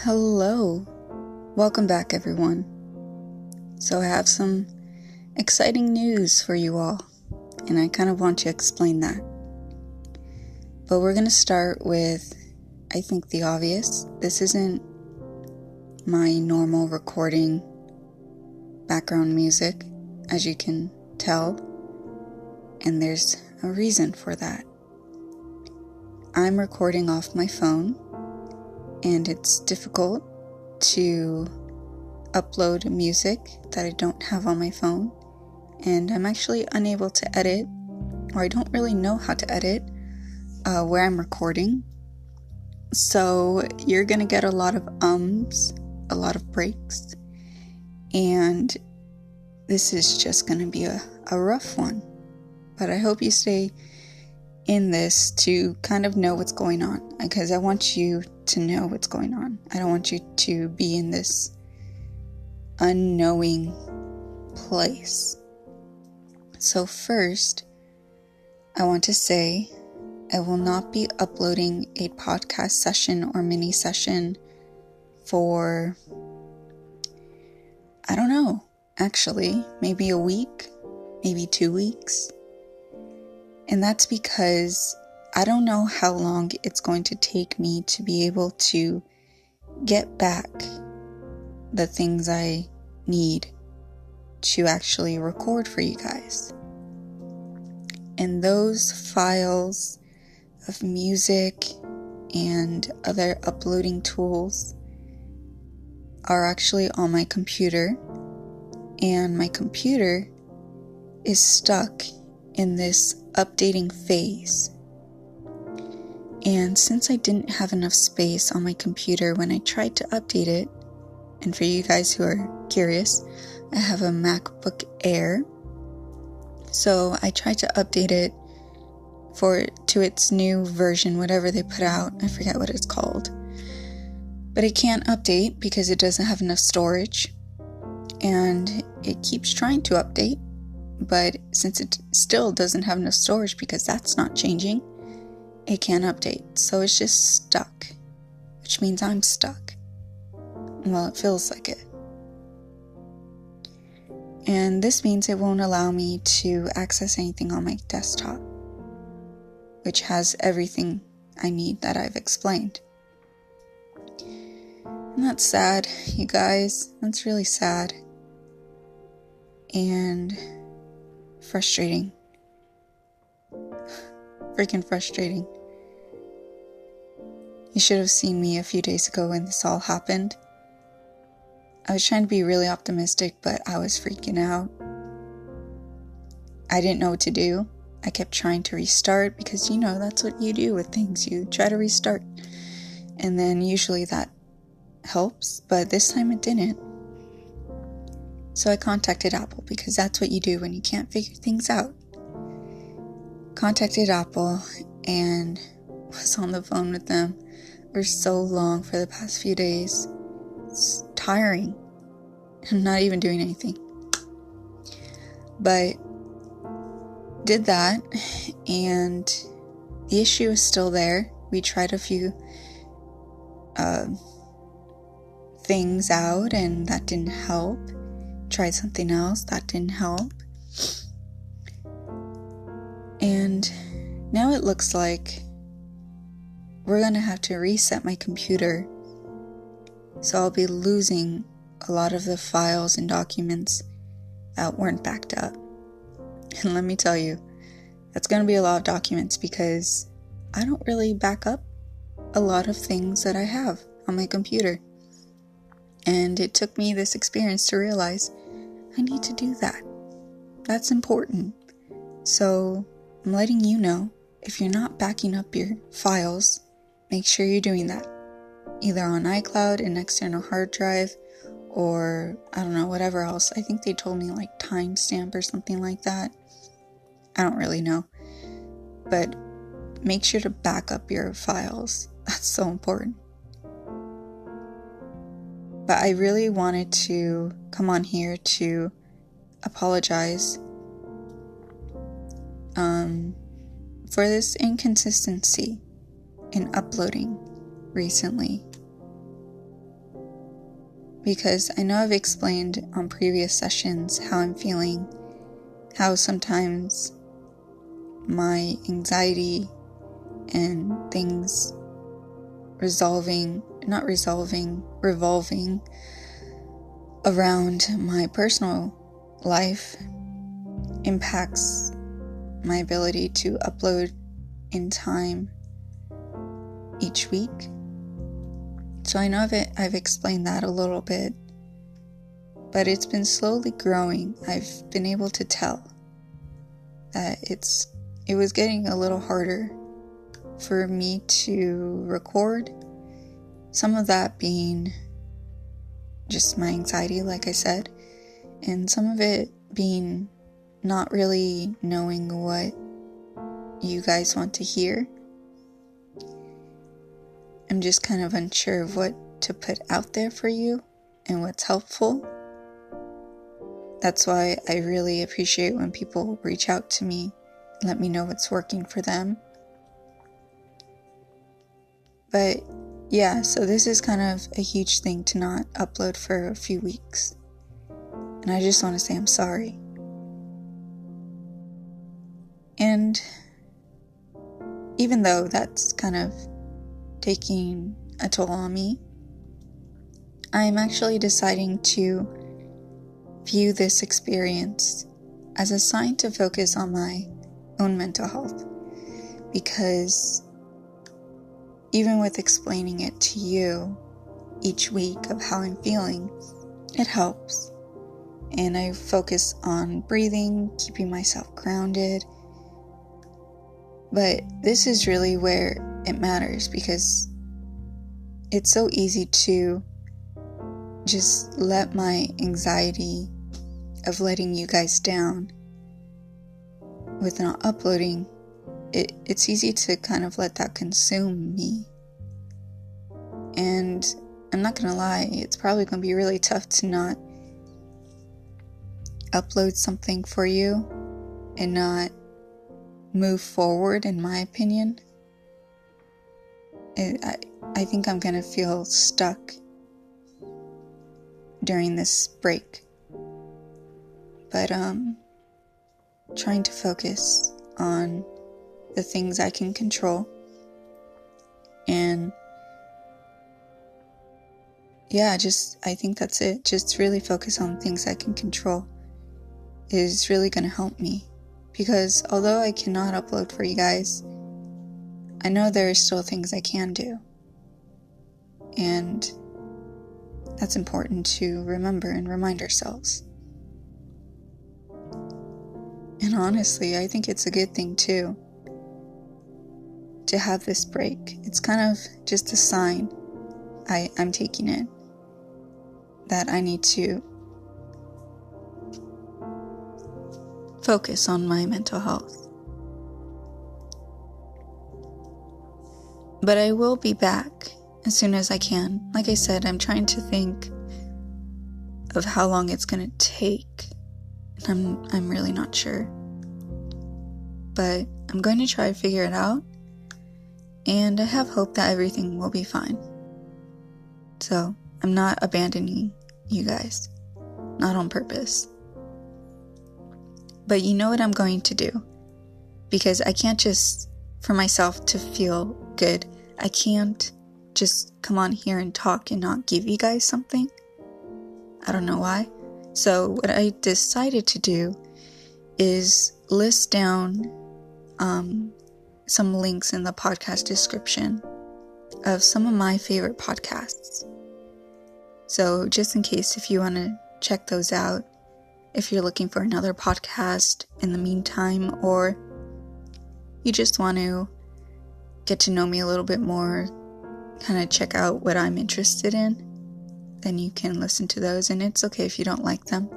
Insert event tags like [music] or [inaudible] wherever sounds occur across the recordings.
Hello. Welcome back, everyone. So, I have some exciting news for you all, and I kind of want to explain that. But we're going to start with, I think, the obvious. This isn't my normal recording background music, as you can tell, and there's a reason for that. I'm recording off my phone and it's difficult to upload music that I don't have on my phone. And I'm actually unable to edit, or I don't really know how to edit uh, where I'm recording. So you're gonna get a lot of ums, a lot of breaks, and this is just gonna be a, a rough one. But I hope you stay in this to kind of know what's going on because I want you to know what's going on. I don't want you to be in this unknowing place. So, first, I want to say I will not be uploading a podcast session or mini session for, I don't know, actually, maybe a week, maybe two weeks. And that's because I don't know how long it's going to take me to be able to get back the things I need to actually record for you guys. And those files of music and other uploading tools are actually on my computer, and my computer is stuck in this updating phase. And since I didn't have enough space on my computer when I tried to update it, and for you guys who are curious, I have a MacBook Air. So I tried to update it for to its new version, whatever they put out. I forget what it's called. But it can't update because it doesn't have enough storage. And it keeps trying to update, but since it still doesn't have enough storage because that's not changing, it can't update. So it's just stuck, which means I'm stuck. Well, it feels like it. And this means it won't allow me to access anything on my desktop, which has everything I need that I've explained. And that's sad, you guys. That's really sad. And frustrating. Freaking frustrating. You should have seen me a few days ago when this all happened. I was trying to be really optimistic, but I was freaking out. I didn't know what to do. I kept trying to restart because you know that's what you do with things. You try to restart. And then usually that helps, but this time it didn't. So I contacted Apple because that's what you do when you can't figure things out. Contacted Apple and was on the phone with them for so long for the past few days. It's tiring. I'm not even doing anything. But did that and the issue is still there. We tried a few uh, things out and that didn't help tried something else that didn't help. And now it looks like we're gonna have to reset my computer. So I'll be losing a lot of the files and documents that weren't backed up. [laughs] And let me tell you, that's gonna be a lot of documents because I don't really back up a lot of things that I have on my computer. And it took me this experience to realize I need to do that. That's important. So I'm letting you know if you're not backing up your files, make sure you're doing that. Either on iCloud, an external hard drive, or I don't know, whatever else. I think they told me like timestamp or something like that. I don't really know. But make sure to back up your files. [laughs] That's so important. But I really wanted to come on here to apologize um, for this inconsistency in uploading recently. because I know I've explained on previous sessions how I'm feeling, how sometimes my anxiety and things resolving, not resolving, revolving around my personal life impacts my ability to upload in time each week. So I know I've, I've explained that a little bit, but it's been slowly growing. I've been able to tell that it's it was getting a little harder for me to record. Some of that being just my anxiety, like I said, and some of it being not really knowing what you guys want to hear. I'm just kind of unsure of what to put out there for you and what's helpful. That's why I really appreciate when people reach out to me, let me know what's working for them. But yeah, so this is kind of a huge thing to not upload for a few weeks. And I just want to say I'm sorry. And even though that's kind of taking a toll on me, I'm actually deciding to view this experience as a sign to focus on my own mental health because even with explaining it to you each week of how I'm feeling, it helps. And I focus on breathing, keeping myself grounded. But this is really where it matters because it's so easy to just let my anxiety of letting you guys down with not uploading it, it's easy to kind of let that consume me. And I'm not gonna lie, it's probably gonna be really tough to not upload something for you and not move forward, in my opinion. It, I, I think I'm gonna feel stuck during this break. But, um, trying to focus on the things I can control. And yeah, just I think that's it. Just really focus on things I can control is really going to help me. Because although I cannot upload for you guys, I know there are still things I can do. And that's important to remember and remind ourselves. And honestly, I think it's a good thing too to have this break. It's kind of just a sign I, I'm taking it that I need to focus on my mental health. But I will be back as soon as I can. Like I said, I'm trying to think of how long it's going to take. I'm I'm really not sure. But I'm going to try to figure it out and I have hope that everything will be fine. So, I'm not abandoning you guys, not on purpose. But you know what I'm going to do? Because I can't just, for myself to feel good, I can't just come on here and talk and not give you guys something. I don't know why. So, what I decided to do is list down um, some links in the podcast description of some of my favorite podcasts. So, just in case if you want to check those out, if you're looking for another podcast in the meantime, or you just want to get to know me a little bit more, kind of check out what I'm interested in, then you can listen to those. And it's okay if you don't like them.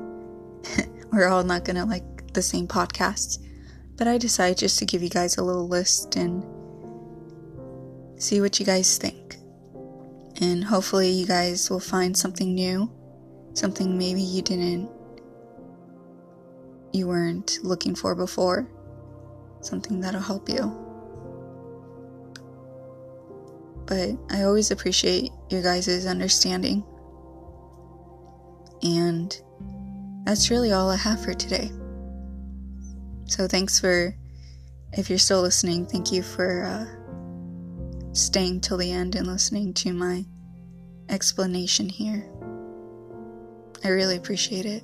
[laughs] We're all not going to like the same podcasts. But I decided just to give you guys a little list and see what you guys think. And hopefully, you guys will find something new, something maybe you didn't, you weren't looking for before, something that'll help you. But I always appreciate your guys' understanding. And that's really all I have for today. So thanks for, if you're still listening, thank you for uh, staying till the end and listening to my explanation here. I really appreciate it.